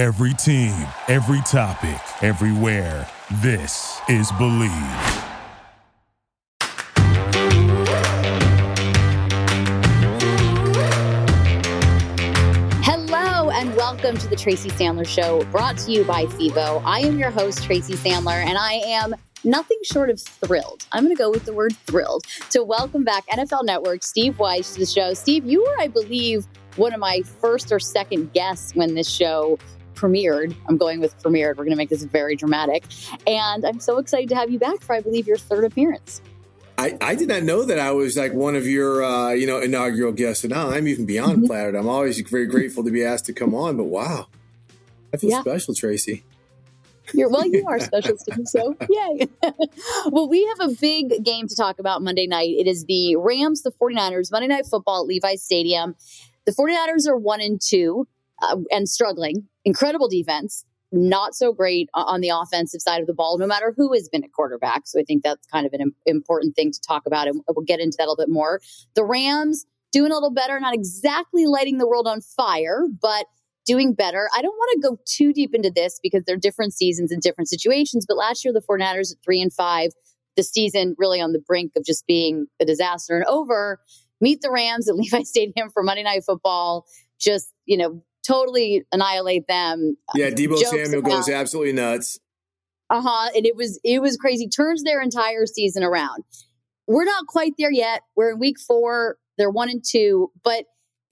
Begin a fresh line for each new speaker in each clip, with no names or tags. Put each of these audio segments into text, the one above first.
Every team, every topic, everywhere. This is Bleav.
Hello and welcome to the Tracy Sandler Show, brought to you by FIVO. I am your host, Tracy Sandler, and I am nothing short of thrilled. I'm going to go with the word thrilled to welcome back NFL Network Steve Wyche to the show. Steve, you were, I believe, one of my first or second guests when this show premiered. I'm going with premiered. We're going to make this very dramatic. And I'm so excited to have you back for, I believe, your third appearance.
I, I did not know that I was like one of your uh, you know inaugural guests, and now I'm even beyond mm-hmm. flattered. I'm always very grateful to be asked to come on. But wow, I feel yeah. special, Tracy.
You're, well, you are special, Steve. So, yay. well, we have a big game to talk about Monday night. It is the Rams, the 49ers, Monday Night Football at Levi's Stadium. The 49ers are one and two uh, and struggling. Incredible defense, not so great on the offensive side of the ball, no matter who has been at quarterback. So I think that's kind of an important thing to talk about, and we'll get into that a little bit more. The Rams doing a little better, not exactly lighting the world on fire, but doing better. I don't want to go too deep into this because they're different seasons and different situations. But last year, the 49ers at three and five, the season really on the brink of just being a disaster and over. Meet the Rams at Levi Stadium for Monday Night Football. Just, you know, totally annihilate them.
Yeah, Deebo Samuel about, goes absolutely nuts.
Uh huh. And it was it was crazy. Turns their entire season around. We're not quite there yet. We're in week four. They're one and two. But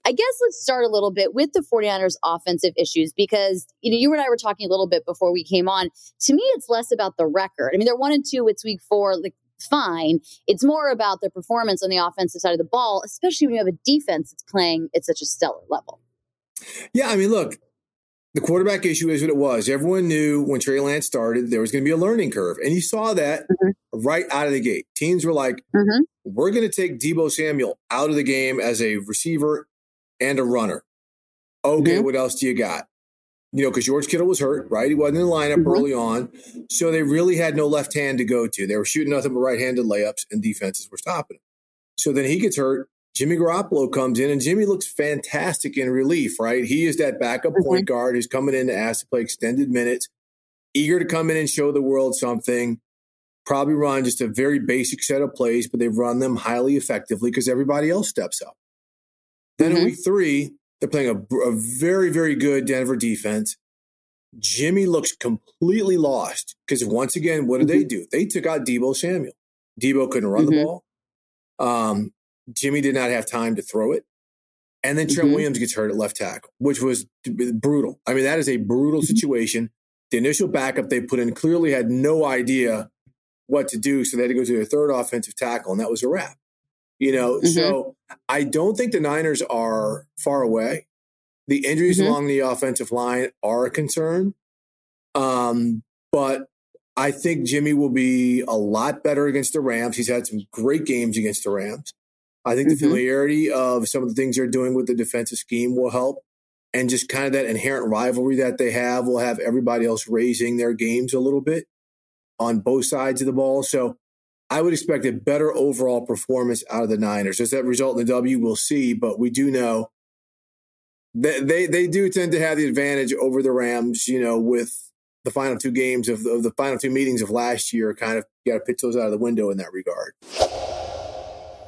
I guess let's start a little bit with the 49ers offensive issues because you know you and I were talking a little bit before we came on. To me, it's less about the record. I mean, they're one and two. It's week four. Like fine. It's more about the performance on the offensive side of the ball, especially when you have a defense that's playing at such a stellar level.
Yeah, I mean, look, the quarterback issue is what it was. Everyone knew when Trey Lance started there was going to be a learning curve, and you saw that mm-hmm. right out of the gate. Teams were like, mm-hmm. "We're going to take Deebo Samuel out of the game as a receiver and a runner." Okay, mm-hmm. what else do you got? You know, because George Kittle was hurt, right? He wasn't in the lineup mm-hmm. early on, so they really had no left hand to go to. They were shooting nothing but right-handed layups, and defenses were stopping him. So then he gets hurt. Jimmy Garoppolo comes in and Jimmy looks fantastic in relief, right? He is that backup mm-hmm. point guard who's coming in to ask to play extended minutes, eager to come in and show the world something. Probably run just a very basic set of plays, but they've run them highly effectively because everybody else steps up. Then mm-hmm. in week three, they're playing a, a very, very good Denver defense. Jimmy looks completely lost because once again, what did mm-hmm. they do? They took out Deebo Samuel. Deebo couldn't run the mm-hmm. ball. Um, Jimmy did not have time to throw it. And then Trent mm-hmm. Williams gets hurt at left tackle, which was brutal. I mean, that is a brutal mm-hmm. situation. The initial backup they put in clearly had no idea what to do. So they had to go to their third offensive tackle, and that was a wrap. You know, mm-hmm. so I don't think the Niners are far away. The injuries mm-hmm. along the offensive line are a concern. Um, but I think Jimmy will be a lot better against the Rams. He's had some great games against the Rams. I think mm-hmm. the familiarity of some of the things they're doing with the defensive scheme will help. And just kind of that inherent rivalry that they have will have everybody else raising their games a little bit on both sides of the ball. So I would expect a better overall performance out of the Niners. Does that result in the W? We'll see. But we do know that they, they do tend to have the advantage over the Rams, you know, with the final two games of, of the final two meetings of last year, kind of got to pitch those out of the window in that regard.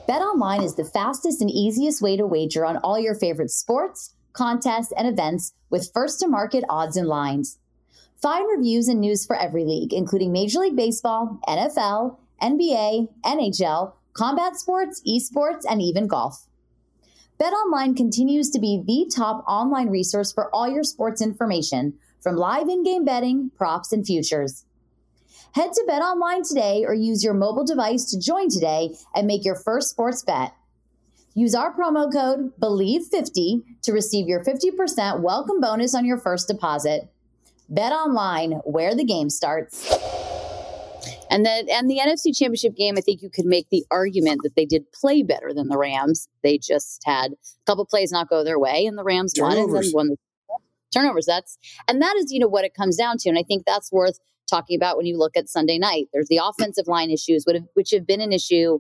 BetOnline is the fastest and easiest way to wager on all your favorite sports, contests, and events with first to market odds and lines. Find reviews and news for every league, including Major League Baseball, NFL, NBA, NHL, combat sports, esports, and even golf. BetOnline continues to be the top online resource for all your sports information, from live in game betting, props, and futures. Head to Bet Online today or use your mobile device to join today and make your first sports bet. Use our promo code BELIEVE50 to receive your 50% welcome bonus on your first deposit. Bet Online, where the game starts. And then and the NFC Championship game, I think you could make the argument that they did play better than the Rams. They just had a couple plays not go their way, and the Rams won and then won the turnovers. That's and that is, you know, what it comes down to. And I think that's worth talking about when you look at Sunday night. There's the offensive line issues, which have been an issue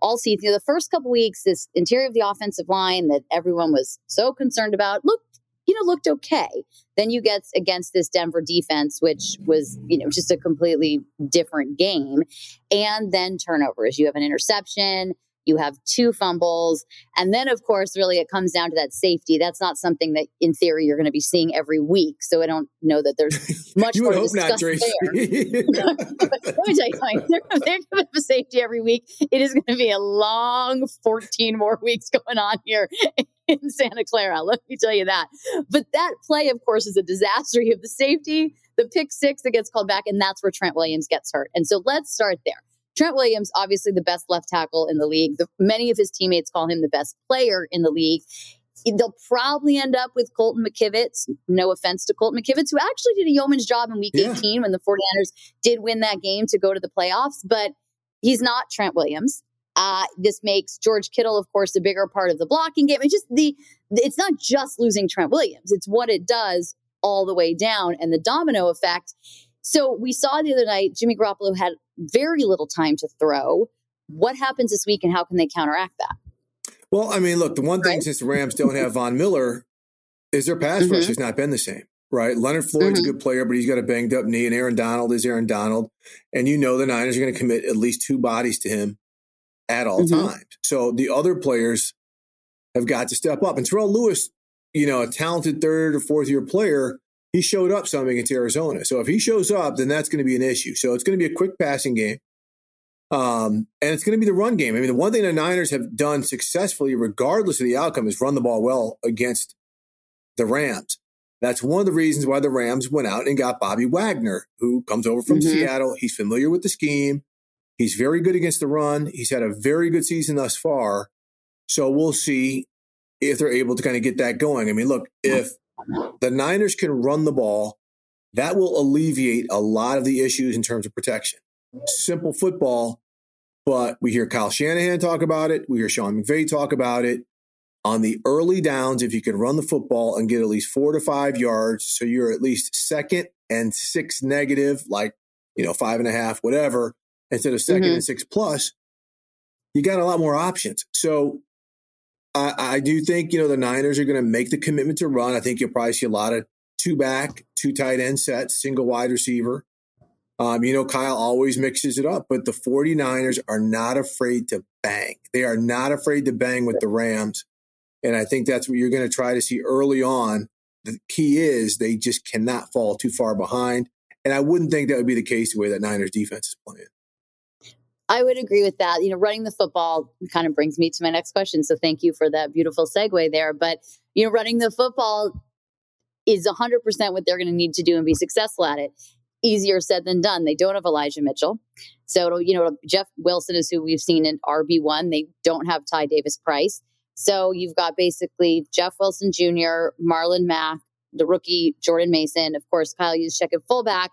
all season. You know, the first couple weeks, this interior of the offensive line that everyone was so concerned about. Look, you you know, looked okay. Then you get against this Denver defense, which was, you know, just a completely different game. And then turnovers. You have an interception. You have two fumbles. And then, of course, really it comes down to that safety. That's not something that, in theory, you're going to be seeing every week. So I don't know that there's much more to discuss there. Let me tell you something. They're, they're giving up a safety every week. It is going to be a long 14 more weeks going on here in Santa Clara. Let me tell you that. But that play, of course, is a disaster. You have the safety, the pick six that gets called back, and that's where Trent Williams gets hurt. And so let's start there. Trent Williams, obviously the best left tackle in the league. The, many of his teammates call him the best player in the league. They'll probably end up with Colton McKivitz. No offense to Colton McKivitz, who actually did a yeoman's job in week yeah. 18 when the 49ers did win that game to go to the playoffs, but he's not Trent Williams. Uh, this makes George Kittle, of course, a bigger part of the blocking game. It's just the, it's not just losing Trent Williams. It's what it does all the way down and the domino effect. So we saw the other night, Jimmy Garoppolo had very little time to throw. What happens this week and how can they counteract that?
Well, I mean, look, the one thing right. since the Rams don't have Von Miller is their pass mm-hmm. rush has not been the same, right? Leonard Floyd's mm-hmm. a good player, but he's got a banged up knee, and Aaron Donald is Aaron Donald. And you know the Niners are going to commit at least two bodies to him at all mm-hmm. times. So the other players have got to step up. And Terrell Lewis, you know, a talented third or fourth year player, he showed up some against Arizona. So if he shows up, then that's going to be an issue. So it's going to be a quick passing game. Um, and it's going to be the run game. I mean, the one thing the Niners have done successfully, regardless of the outcome, is run the ball well against the Rams. That's one of the reasons why the Rams went out and got Bobby Wagner, who comes over from mm-hmm. Seattle. He's familiar with the scheme. He's very good against the run. He's had a very good season thus far. So we'll see if they're able to kind of get that going. I mean, look, if the Niners can run the ball, that will alleviate a lot of the issues in terms of protection. Simple football, but we hear Kyle Shanahan talk about it. We hear Sean McVay talk about it. On the early downs, if you can run the football and get at least four to five yards, so you're at least second and six negative, like, you know, five and a half, whatever, instead of 2nd mm-hmm. and six plus, you got a lot more options. So I, I do think, you know, the Niners are going to make the commitment to run. I think you'll probably see a lot of two back, two tight end sets, single wide receiver. Um, you know, Kyle always mixes it up, but the 49ers are not afraid to bang. They are not afraid to bang with the Rams. And I think that's what you're going to try to see early on. The key is they just cannot fall too far behind. And I wouldn't think that would be the case the way that Niners defense is playing.
I would agree with that. You know, running the football kind of brings me to my next question. So thank you for that beautiful segue there. But, you know, running the football is 100% what they're going to need to do and be successful at it. Easier said than done. They don't have Elijah Mitchell. So, you know, Jeff Wilson is who we've seen in RB1. They don't have Ty Davis Price. So you've got basically Jeff Wilson Jr., Marlon Mack, the rookie Jordan Mason, of course, Kyle Juszczyk at fullback.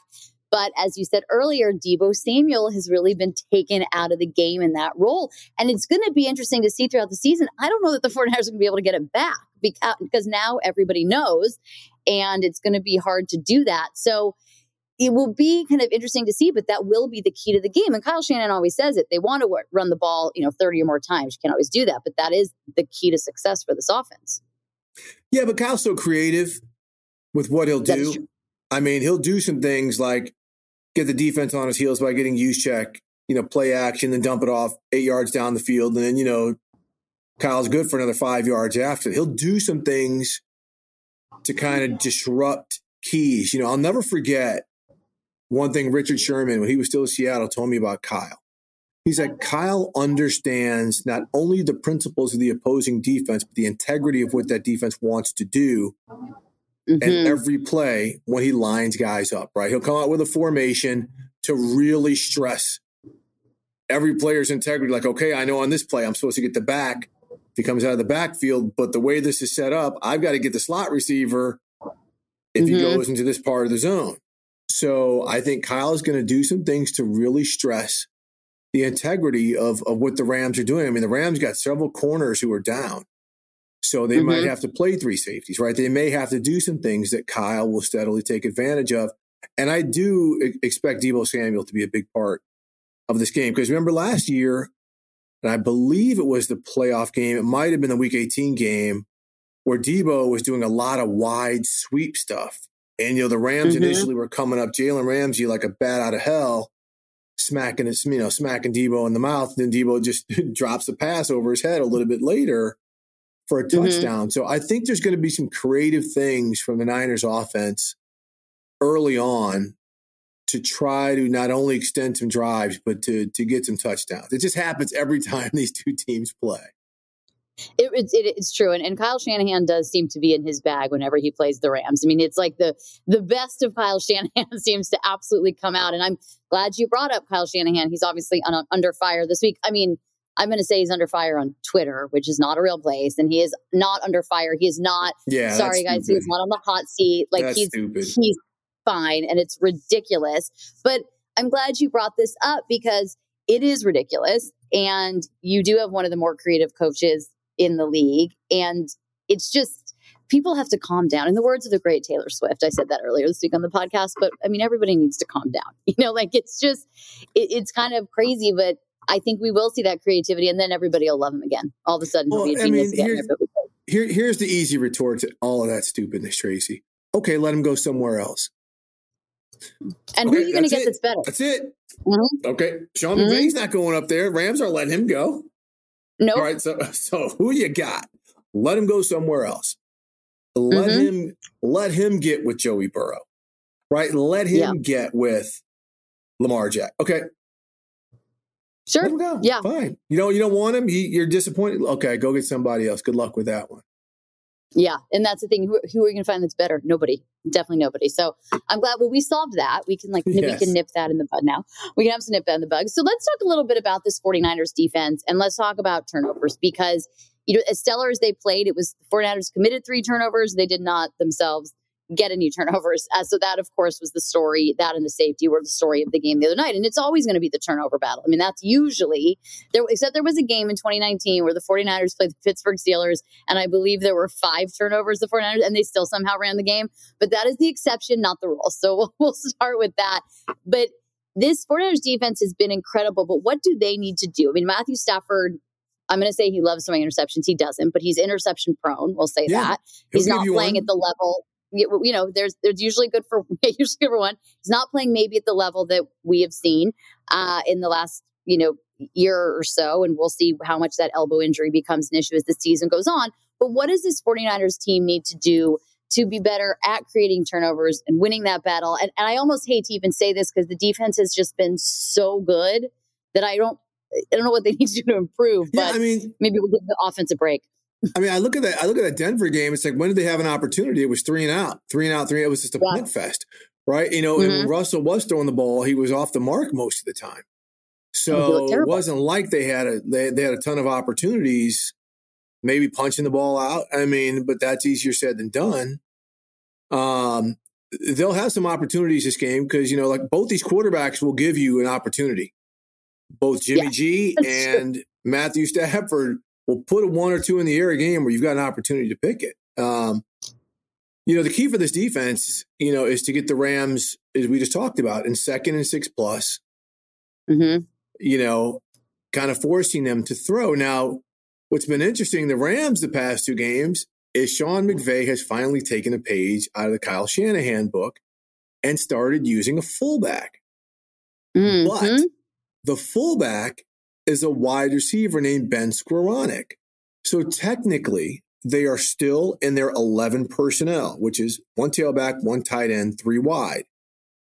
But as you said earlier, Deebo Samuel has really been taken out of the game in that role. And it's going to be interesting to see throughout the season. I don't know that the 49ers are going to be able to get it back because, now everybody knows and it's going to be hard to do that. So it will be kind of interesting to see, but that will be the key to the game. And Kyle Shanahan always says it. They want to run the ball, you know, 30 or more times. You can't always do that, but that is the key to success for this offense.
Yeah, but Kyle's so creative with what he'll do. I mean, he'll do some things like get the defense on his heels by getting use check, you know, play action, then dump it off eight yards down the field. And then, you know, Kyle's good for another five yards after. He'll do some things to kind of disrupt keys. You know, I'll never forget one thing Richard Sherman, when he was still in Seattle, told me about Kyle. He's like, Kyle understands not only the principles of the opposing defense, but the integrity of what that defense wants to do mm-hmm. and every play when he lines guys up, right? He'll come out with a formation to really stress every player's integrity. Like, okay, I know on this play I'm supposed to get the back if he comes out of the backfield, but the way this is set up, I've got to get the slot receiver if mm-hmm. he goes into this part of the zone. So I think Kyle is going to do some things to really stress the integrity of, of what the Rams are doing. I mean, the Rams got several corners who are down. So they mm-hmm. might have to play three safeties, right? They may have to do some things that Kyle will steadily take advantage of. And I do expect Deebo Samuel to be a big part of this game because remember last year, and I believe it was the playoff game, it might have been the week 18 game. where Deebo was doing a lot of wide sweep stuff. And, you know, the Rams mm-hmm. initially were coming up Jalen Ramsey like a bat out of hell, smacking his, you know, smacking Deebo in the mouth. Then Deebo just drops the pass over his head a little bit later for a mm-hmm. touchdown. Mm-hmm. So I think there's going to be some creative things from the Niners offense early on to try to not only extend some drives, but to to get some touchdowns. It just happens every time these two teams play.
It, it, it's true, and, and Kyle Shanahan does seem to be in his bag whenever he plays the Rams. I mean, it's like the the best of Kyle Shanahan seems to absolutely come out, and I'm glad you brought up Kyle Shanahan. He's obviously un, under fire this week. I mean, I'm going to say he's under fire on Twitter, which is not a real place, and he is not under fire. He is not. Yeah, sorry guys, he's not on the hot seat. Like that's he's stupid. he's fine, and it's ridiculous. But I'm glad you brought this up because it is ridiculous, and you do have one of the more creative coaches in the league. And it's just, people have to calm down. In the words of the great Taylor Swift, I said that earlier this week on the podcast, but I mean, everybody needs to calm down. You know, like it's just, it, it's kind of crazy, but I think we will see that creativity and then everybody will love him again. All of a sudden, well, he'll be a genius
mean, again. Here's, here, here's the easy retort to all of that stupidness, Tracy. Okay, let him go somewhere else.
And okay, who are you going to get it. that's better?
That's it. Mm-hmm. Okay, Sean mm-hmm. McVay's not going up there. Rams are letting him go.
No. Nope.
All right. So, so who you got? Let him go somewhere else. Let mm-hmm. him let him get with Joey Burrow. Right. Let him yeah. get with Lamar Jack. Okay.
Sure. Yeah.
Fine. You know, you don't want him. He, you're disappointed. Okay, go get somebody else. Good luck with that one.
Yeah, and that's the thing. Who, who are you going to find that's better? Nobody. Definitely nobody. So I'm glad. Well, we solved that. We can like yes. we can nip that in the bud now. We can have some nip that in the bug. So let's talk a little bit about this 49ers defense and let's talk about turnovers because you know as stellar as they played, it was the 49ers committed three turnovers. They did not themselves get any turnovers. Uh, so that, of course, was the story. That and the safety were the story of the game the other night. And it's always going to be the turnover battle. I mean, that's usually there. Except there was a game in 2019 where the 49ers played the Pittsburgh Steelers, and I believe there were five turnovers the 49ers, and they still somehow ran the game. But that is the exception, not the rule. So we'll, we'll start with that. But this 49ers defense has been incredible. But what do they need to do? I mean, Matthew Stafford I'm going to say he loves throwing interceptions. He doesn't, but he's interception prone. We'll say yeah, that. He's not playing one. at the level you know, there's there's usually good for usually good for one. He's not playing maybe at the level that we have seen uh, in the last you know year or so, and we'll see how much that elbow injury becomes an issue as the season goes on. But what does this 49ers team need to do to be better at creating turnovers and winning that battle? And, and I almost hate to even say this because the defense has just been so good that I don't I don't know what they need to do to improve. But yeah, I mean, maybe we'll give the offense a break.
I mean, I look at that. I look at that Denver game. It's like when did they have an opportunity? It was three and out, three and out, three. It was just a yeah. fest, right? You know, mm-hmm. and when. Russell was throwing the ball, he was off the mark most of the time. So it wasn't like they had a they, they had a ton of opportunities, maybe punching the ball out. I mean, but that's easier said than done. Um, they'll have some opportunities this game because you know, like both these quarterbacks will give you an opportunity. Both Jimmy yeah, G and true. Matthew Stafford will put a one or two in the air a game where you've got an opportunity to pick it. Um, you know, the key for this defense, you know, is to get the Rams, as we just talked about, in second and six plus. Mm-hmm. You know, kind of forcing them to throw. Now, what's been interesting, the Rams the past two games is Sean McVay has finally taken a page out of the Kyle Shanahan book and started using a fullback. Mm-hmm. But the fullback is a wide receiver named Ben Skowronek. So technically, they are still in their 11 personnel, which is one tailback, one tight end, three wide.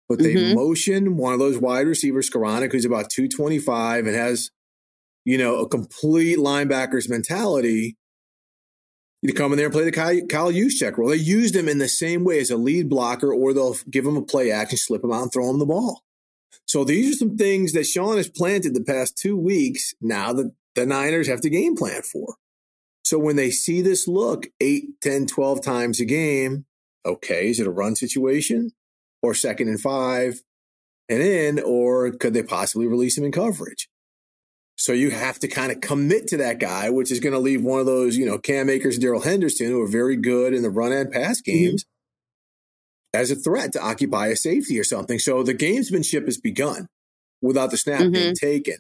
But they mm-hmm. motion one of those wide receivers, Skowronek, who's about 225 and has, you know, a complete linebacker's mentality to come in there and play the Kyle, Kyle Juszczyk role. They used him in the same way as a lead blocker, or they'll give him a play action, slip him out, and throw him the ball. So these are some things that Sean has planted the past two weeks. Now that the Niners have to game plan for. So when they see this look 8, 10, 12 times a game, okay, is it a run situation or second and five and in, or could they possibly release him in coverage? So you have to kind of commit to that guy, which is going to leave one of those, you know, Cam Akers, Darrell Henderson, who are very good in the run and pass mm-hmm. games. Mm-hmm as a threat to occupy a safety or something. So the gamesmanship has begun without the snap mm-hmm. being taken.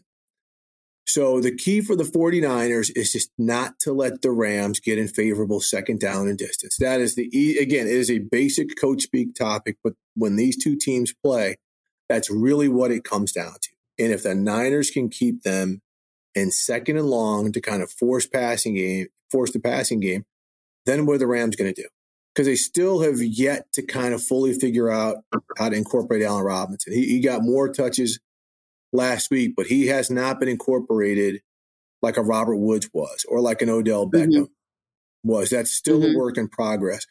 So the key for the 49ers is just not to let the Rams get in favorable second down and distance. That is the again, it is a basic coach speak topic, but when these two teams play, that's really what it comes down to. And if the Niners can keep them in second and long to kind of force passing game, force the passing game, then what are the Rams going to do? Because they still have yet to kind of fully figure out how to incorporate Allen Robinson. He, he got more touches last week, but he has not been incorporated like a Robert Woods was or like an Odell mm-hmm. Beckham mm-hmm. was. That's still mm-hmm. a work in progress.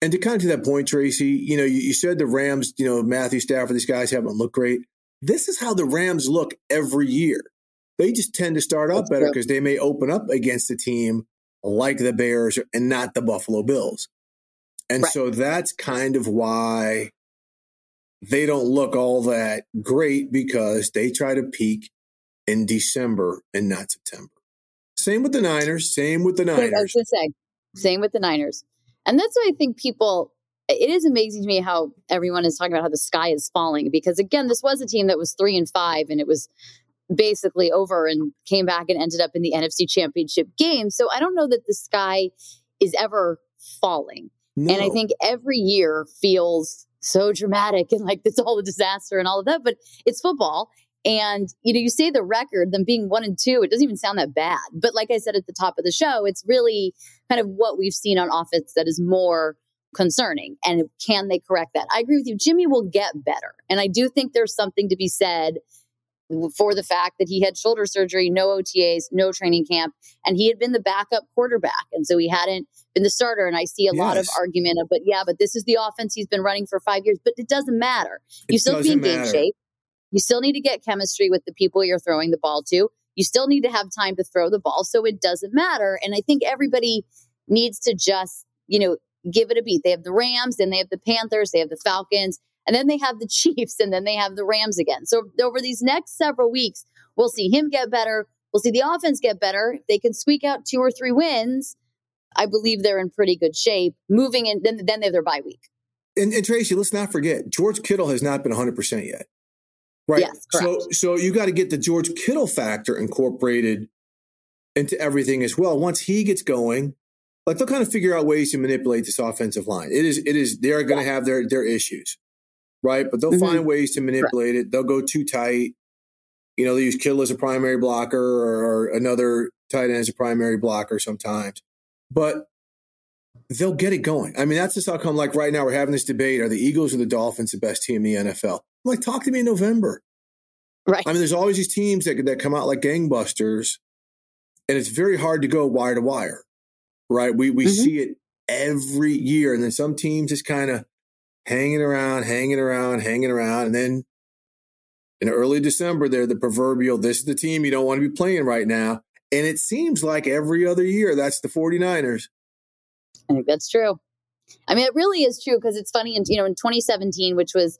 And to kind of to that point, Tracy, you know, you, you said the Rams, you know, Matthew Stafford, these guys haven't looked great. This is how the Rams look every year. They just tend to start out better because they may open up against a team like the Bears and not the Buffalo Bills. And right. so that's kind of why they don't look all that great because they try to peak in December and not September. Same with the Niners. Same with the Niners. I
was going to say, same with the Niners. And that's why I think people, it is amazing to me how everyone is talking about how the sky is falling because, again, this was a team that was three and five and it was basically over and came back and ended up in the NFC championship game. So I don't know that the sky is ever falling. No. And I think every year feels so dramatic and like it's all a disaster and all of that, but it's football. And you know, you say the record, them being one and two, it doesn't even sound that bad. But like I said at the top of the show, it's really kind of what we've seen on offense that is more concerning. And can they correct that? I agree with you. Jimmy will get better. And I do think there's something to be said for the fact that he had shoulder surgery, no OTAs, no training camp, and he had been the backup quarterback. And so he hadn't been the starter. And I see a yes. lot of argument of, but yeah, but this is the offense he's been running for five years. But it doesn't matter. You it still be in game shape. You still need to get chemistry with the people you're throwing the ball to. You still need to have time to throw the ball. So it doesn't matter. And I think everybody needs to just, you know, give it a beat. They have the Rams, then they have the Panthers, they have the Falcons, and then they have the Chiefs, and then they have the Rams again. So over these next several weeks, we'll see him get better. We'll see the offense get better. If they can squeak out two or three wins, I believe they're in pretty good shape. Moving in, then, then they have their bye week.
And, and Tracy, let's not forget, George Kittle has not been 100% yet. Right.
Yes,
so so you got to get the George Kittle factor incorporated into everything as well. Once he gets going, like they'll kind of figure out ways to manipulate this offensive line. It is it is they're going to yeah. have their their issues right? But they'll mm-hmm. find ways to manipulate right. it. They'll go too tight. You know, they use Kittle as a primary blocker or, or another tight end as a primary blocker sometimes. But they'll get it going. I mean, that's just how come, like right now, we're having this debate are the Eagles or the Dolphins the best team in the NFL? I'm like, talk to me in November.
Right.
I mean, there's always these teams that, that come out like gangbusters, and it's very hard to go wire to wire, right? We, we mm-hmm. see it every year. And then some teams just kind of hanging around, hanging around, hanging around. And then in early December, they're the proverbial, this is the team you don't want to be playing right now. And it seems like every other year, that's the 49ers.
I think that's true. I mean, it really is true because it's funny. And, you know, in 2017, which was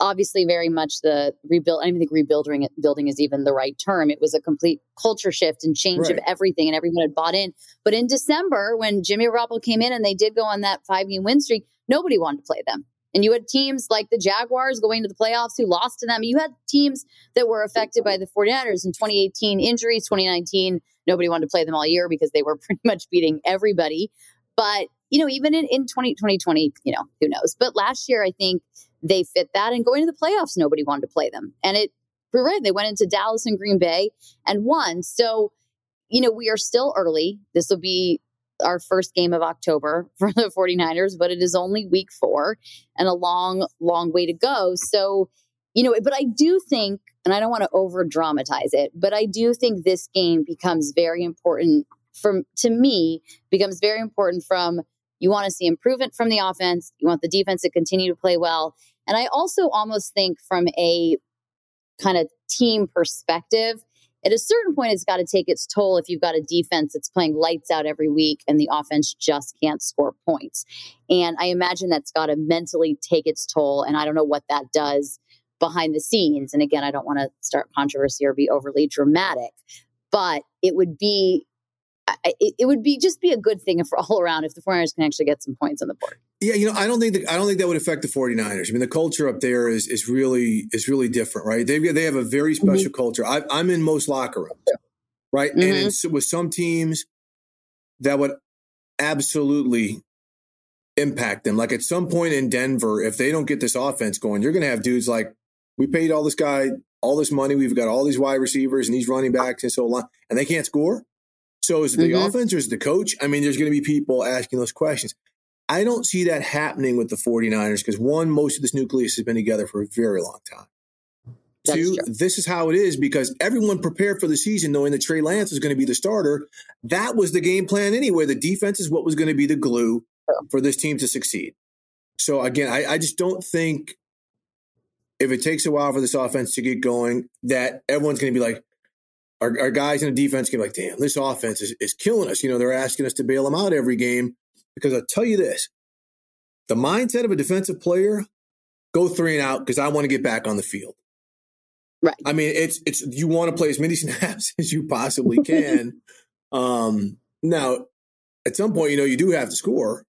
obviously very much the rebuild, I don't think rebuilding building is even the right term. It was a complete culture shift and change right. of everything, and everyone had bought in. But in December, when Jimmy Garoppolo came in and they did go on that five game win streak, nobody wanted to play them. And you had teams like the Jaguars going to the playoffs who lost to them. You had teams that were affected by the 49ers in 2018 injuries, 2019. Nobody wanted to play them all year because they were pretty much beating everybody. But, you know, even in, in 20, 2020, you know, who knows? But last year, I think they fit that. And going to the playoffs, nobody wanted to play them. And it, right, they went into Dallas and Green Bay and won. So, you know, we are still early. This will be our first game of October for the 49ers, but it is only week four and a long, long way to go. So, you know, but I do think, and I don't want to over dramatize it, but I do think this game becomes very important from, to me, becomes very important from you want to see improvement from the offense, you want the defense to continue to play well. And I also almost think from a kind of team perspective, at a certain point, it's got to take its toll if you've got a defense that's playing lights out every week and the offense just can't score points. And I imagine that's got to mentally take its toll. And I don't know what that does behind the scenes. And again, I don't want to start controversy or be overly dramatic, but it would be it, it, would be just be a good thing for all around if the 49ers can actually get some points on the board.
Yeah, you know, I don't think that I don't think that would affect the 49ers. I mean, the culture up there is is really is really different, right? They they have a very mm-hmm. special mm-hmm. culture. I, am in most locker rooms. Right? Mm-hmm. And in, with some teams, that would absolutely impact them. Like at some point in Denver, if they don't get this offense going, you're going to have dudes like, we paid all this guy all this money. We've got all these wide receivers and these running backs and so on, and they can't score. So is it the mm-hmm. offense or is it the coach? I mean, there's going to be people asking those questions. I don't see that happening with the 49ers because one, most of this nucleus has been together for a very long time. That's Two, true. this is how it is because everyone prepared for the season knowing that Trey Lance was going to be the starter. That was the game plan anyway. The defense is what was going to be the glue for this team to succeed. So again, I, I just don't think if it takes a while for this offense to get going, that everyone's going to be like, our, our, guys in the defense can be like, damn, this offense is, is killing us. You know, they're asking us to bail them out every game. Because I'll tell you this the mindset of a defensive player, go three and out because I want to get back on the field.
Right.
I mean, it's it's you want to play as many snaps as you possibly can. um, now, at some point, you know, you do have to score.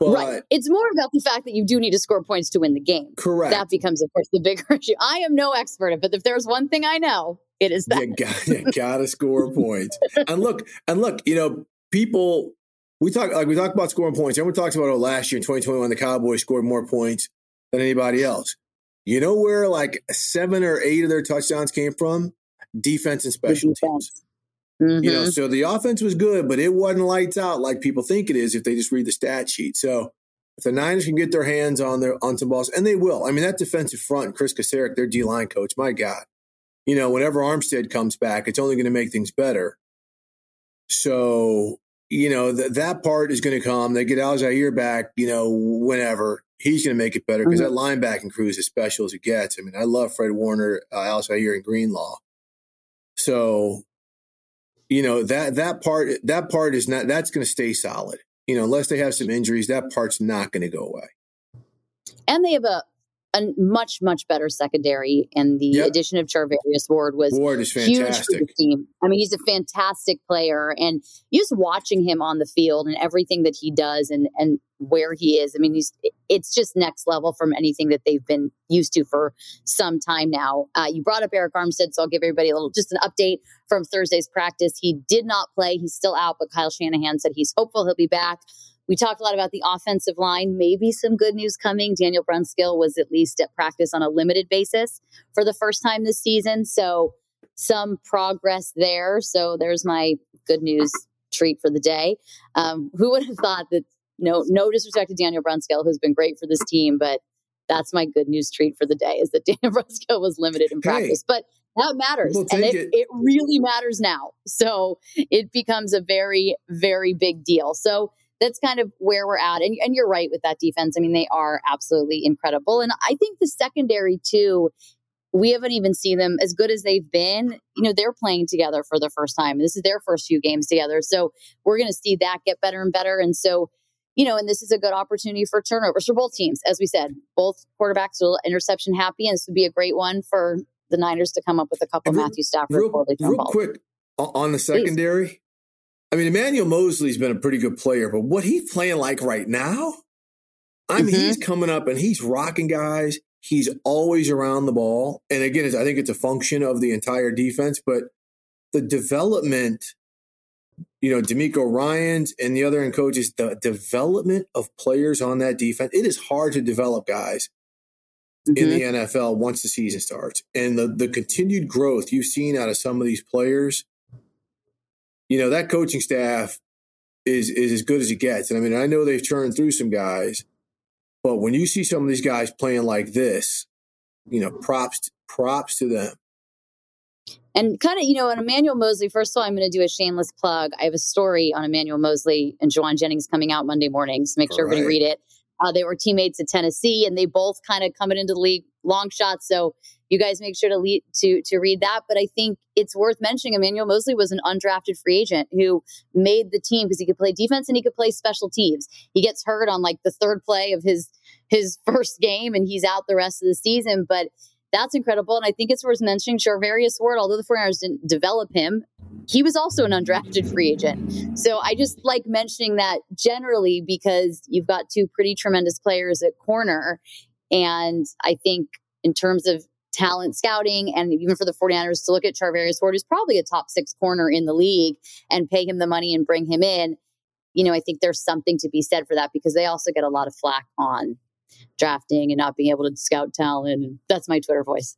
Right. It's more about the fact that you do need to score points to win the game.
Correct.
That becomes, of course, the bigger issue. I am no expert, but if there's one thing I know, it is that
you got, you got to score points. and look, and look, you know, people we talk like we talk about scoring points. Everyone talks about oh, last year in 2021 the Cowboys scored more points than anybody else. You know where like seven or eight of their touchdowns came from? Defense and special teams. Mm-hmm. You know, so the offense was good, but it wasn't lights out like people think it is if they just read the stat sheet. So if the Niners can get their hands on their on some balls, and they will. I mean, that defensive front, Chris Kocurek, their D line coach, my God. You know, whenever Armstead comes back, it's only going to make things better. So, you know, th- that part is going to come. They get Al-Shaair back, you know, whenever. He's going to make it better because mm-hmm. that linebacking crew is as special as it gets. I mean, I love Fred Warner, uh, Al-Shaair, and Greenlaw. So you know that that part that part is not that's going to stay solid. You know, unless they have some injuries, that part's not going to go away.
And they have a a much much better secondary, and the yep. addition of Charvarius Ward was
Ward is fantastic.
Huge for the team. I mean, he's a fantastic player, and just watching him on the field and everything that he does, and and where he is. I mean, he's it's just next level from anything that they've been used to for some time now. Uh, you brought up Arik Armstead, so I'll give everybody a little just an update from Thursday's practice. He did not play; he's still out, but Kyle Shanahan said he's hopeful he'll be back. We talked a lot about the offensive line. Maybe some good news coming. Daniel Brunskill was at least at practice on a limited basis for the first time this season. So some progress there. So there's my good news treat for the day. Um, who would have thought that? No, no disrespect to Daniel Brunskill, who's been great for this team, but that's my good news treat for the day is that Daniel Brunskill was limited in practice. Hey, but that matters. We'll and it, it. it really matters now. So it becomes a very, very big deal. So that's kind of where we're at. And, and you're right with that defense. I mean, they are absolutely incredible. And I think the secondary, too, we haven't even seen them as good as they've been. You know, they're playing together for the first time. This is their first few games together. So we're going to see that get better and better. And so, you know, and this is a good opportunity for turnovers for both teams. As we said, both quarterbacks are interception happy. And this would be a great one for the Niners to come up with a couple real, Matthew Stafford
real, real quick on the secondary. Please. I mean, Emmanuel Moseley's been a pretty good player, but what he's playing like right now, I mean, mm-hmm. he's coming up and he's rocking guys. He's always around the ball. And again, I think it's a function of the entire defense, but the development, you know, DeMeco Ryans and the other end coaches, the development of players on that defense, it is hard to develop guys mm-hmm. in the NFL once the season starts. And the, the continued growth you've seen out of some of these players you know, that coaching staff is is as good as it gets. And I mean, I know they've churned through some guys, but when you see some of these guys playing like this, you know, props props to them.
And kind of, you know, on Emmanuel Moseley, first of all, I'm going to do a shameless plug. I have a story on Emmanuel Moseley and Jauan Jennings coming out Monday mornings. Make sure everybody read it. Uh, they were teammates at Tennessee, and they both kind of coming into the league long shots. So you guys make sure to lead, to to read that. But I think it's worth mentioning. Emmanuel Moseley was an undrafted free agent who made the team because he could play defense and he could play special teams. He gets hurt on like the third play of his his first game, and he's out the rest of the season. But that's incredible. And I think it's worth mentioning Charvarius Ward, although the 49ers didn't develop him, he was also an undrafted free agent. So I just like mentioning that generally because you've got two pretty tremendous players at corner. And I think in terms of talent scouting and even for the 49ers to look at Charvarius Ward, who's probably a top six corner in the league, and pay him the money and bring him in. You know, I think there's something to be said for that because they also get a lot of flack on drafting and not being able to scout talent. That's my Twitter voice.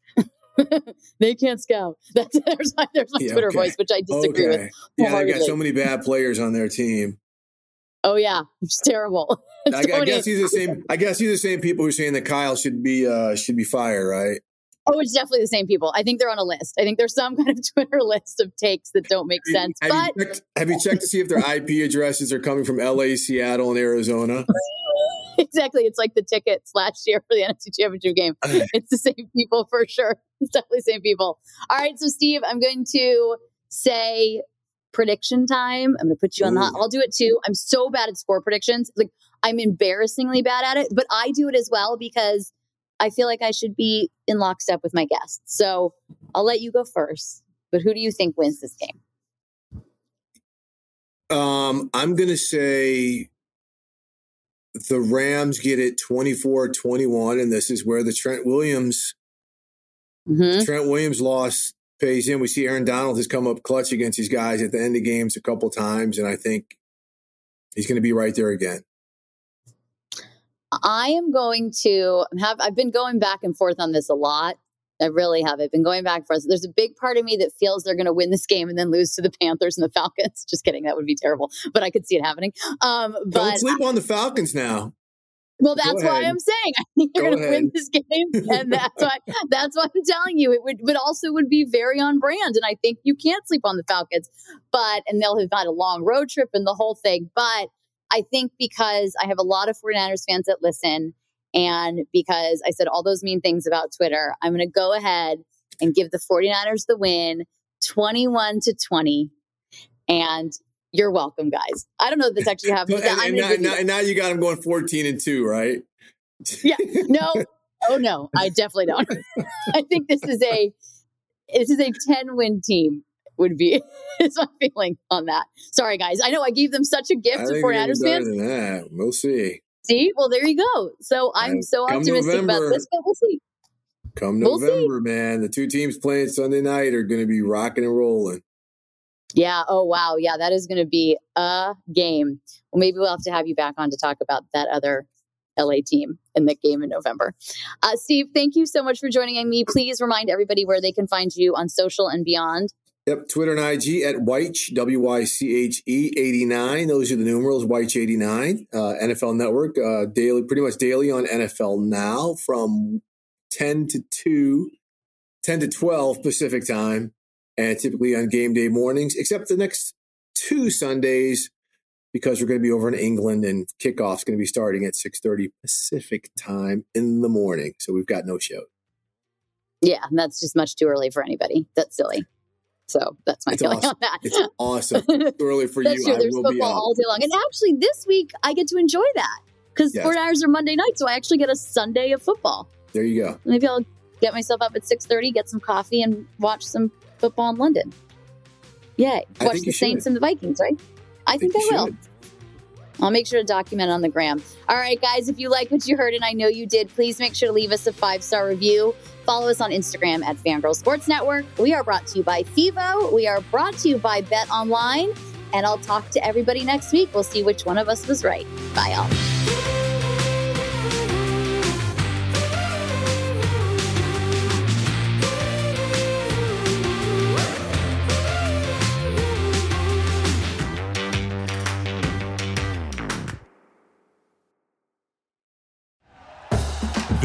they can't scout. That's there's my, there's my yeah, Twitter okay. voice, which I disagree okay. with.
Yeah, they got so many bad players on their team.
Oh yeah, it's terrible.
I, I, guess he's the same. I guess he's the same people who are saying that Kyle should be uh should be fired, right?
Oh, it's definitely the same people. I think they're on a list. I think there's some kind of Twitter list of takes that don't make sense.
Have,
but
you checked, have you checked to see if their IP addresses are coming from LA, Seattle, and Arizona?
exactly. It's like the tickets last year for the NFC Championship game. It's the same people for sure. It's definitely the same people. All right. So, Steve, I'm going to say prediction time. I'm going to put you on that. I'll do it too. I'm so bad at score predictions. Like, I'm embarrassingly bad at it, but I do it as well because I feel like I should be in lockstep with my guests. So I'll let you go first. But who do you think wins this game?
Um, I'm going to say the Rams get it 24 21. And this is where the Trent Williams, mm-hmm. Trent Williams loss pays in. We see Aaron Donald has come up clutch against these guys at the end of games a couple times. And I think he's going to be right there again.
I am going to have, I've been going back and forth on this a lot. I really have. I've been going back and forth. There's a big part of me that feels they're going to win this game and then lose to the Panthers and the Falcons. Just kidding. That would be terrible, but I could see it happening. Um, but
Don't sleep on the Falcons now.
Well, that's why I'm saying I think they're going to win this game, and that's why that's why I'm telling you it would, but also would be very on brand. And I think you can't sleep on the Falcons, but and they'll have had a long road trip and the whole thing. But I think because I have a lot of 49ers fans that listen, and because I said all those mean things about Twitter, I'm going to go ahead and give the 49ers the win 21 to 20. And you're welcome, guys. I don't know if this actually happened.
and, and, now, now, and, now, you got them going 14 and 2, right?
yeah. No. Oh no, I definitely don't. I think this is a this is a 10 win team would be is my feeling on that. Sorry, guys. I know I gave them such a gift to 49ers
fans. We'll see.
See, well, there you go. So I'm so optimistic November, about this, but we'll see.
Come November, we'll man, the two teams playing Sunday night are going to be rocking and rolling.
Yeah. Oh, wow. Yeah, that is going to be a game. Well, maybe we'll have to have you back on to talk about that other LA team in the game in November. Uh, Steve, thank you so much for joining me. Please remind everybody where they can find you on social and beyond.
Yep, Twitter and IG at Wyche, W Y C H E 89. Those are the numerals, Wyche 89. Uh, NFL Network, uh, daily, pretty much daily on NFL Now from 10 to 2, 10 to 12 Pacific time, and typically on game day mornings, except the next two Sundays because we're going to be over in England and kickoff's going to be starting at 6:30 Pacific time in the morning. So we've got no show.
Yeah, that's just much too early for anybody. That's silly. So that's my it's feeling
awesome.
on that.
It's awesome. Early for you.
True. There's football all day long. And actually, this week I get to enjoy that because yes. four hours are Monday night, so I actually get a Sunday of football.
There you go.
Maybe I'll get myself up at six thirty, get some coffee, and watch some football in London. Yay! Watch the Saints should. and the Vikings, right? I, I think, think I will. Should. I'll make sure to document on the gram. All right, guys, if you like what you heard, and I know you did, please make sure to leave us a five star review. Follow us on Instagram at Fangirl Sports Network. We are brought to you by FIVO. We are brought to you by Bet Online. And I'll talk to everybody next week. We'll see which one of us was right. Bye, all.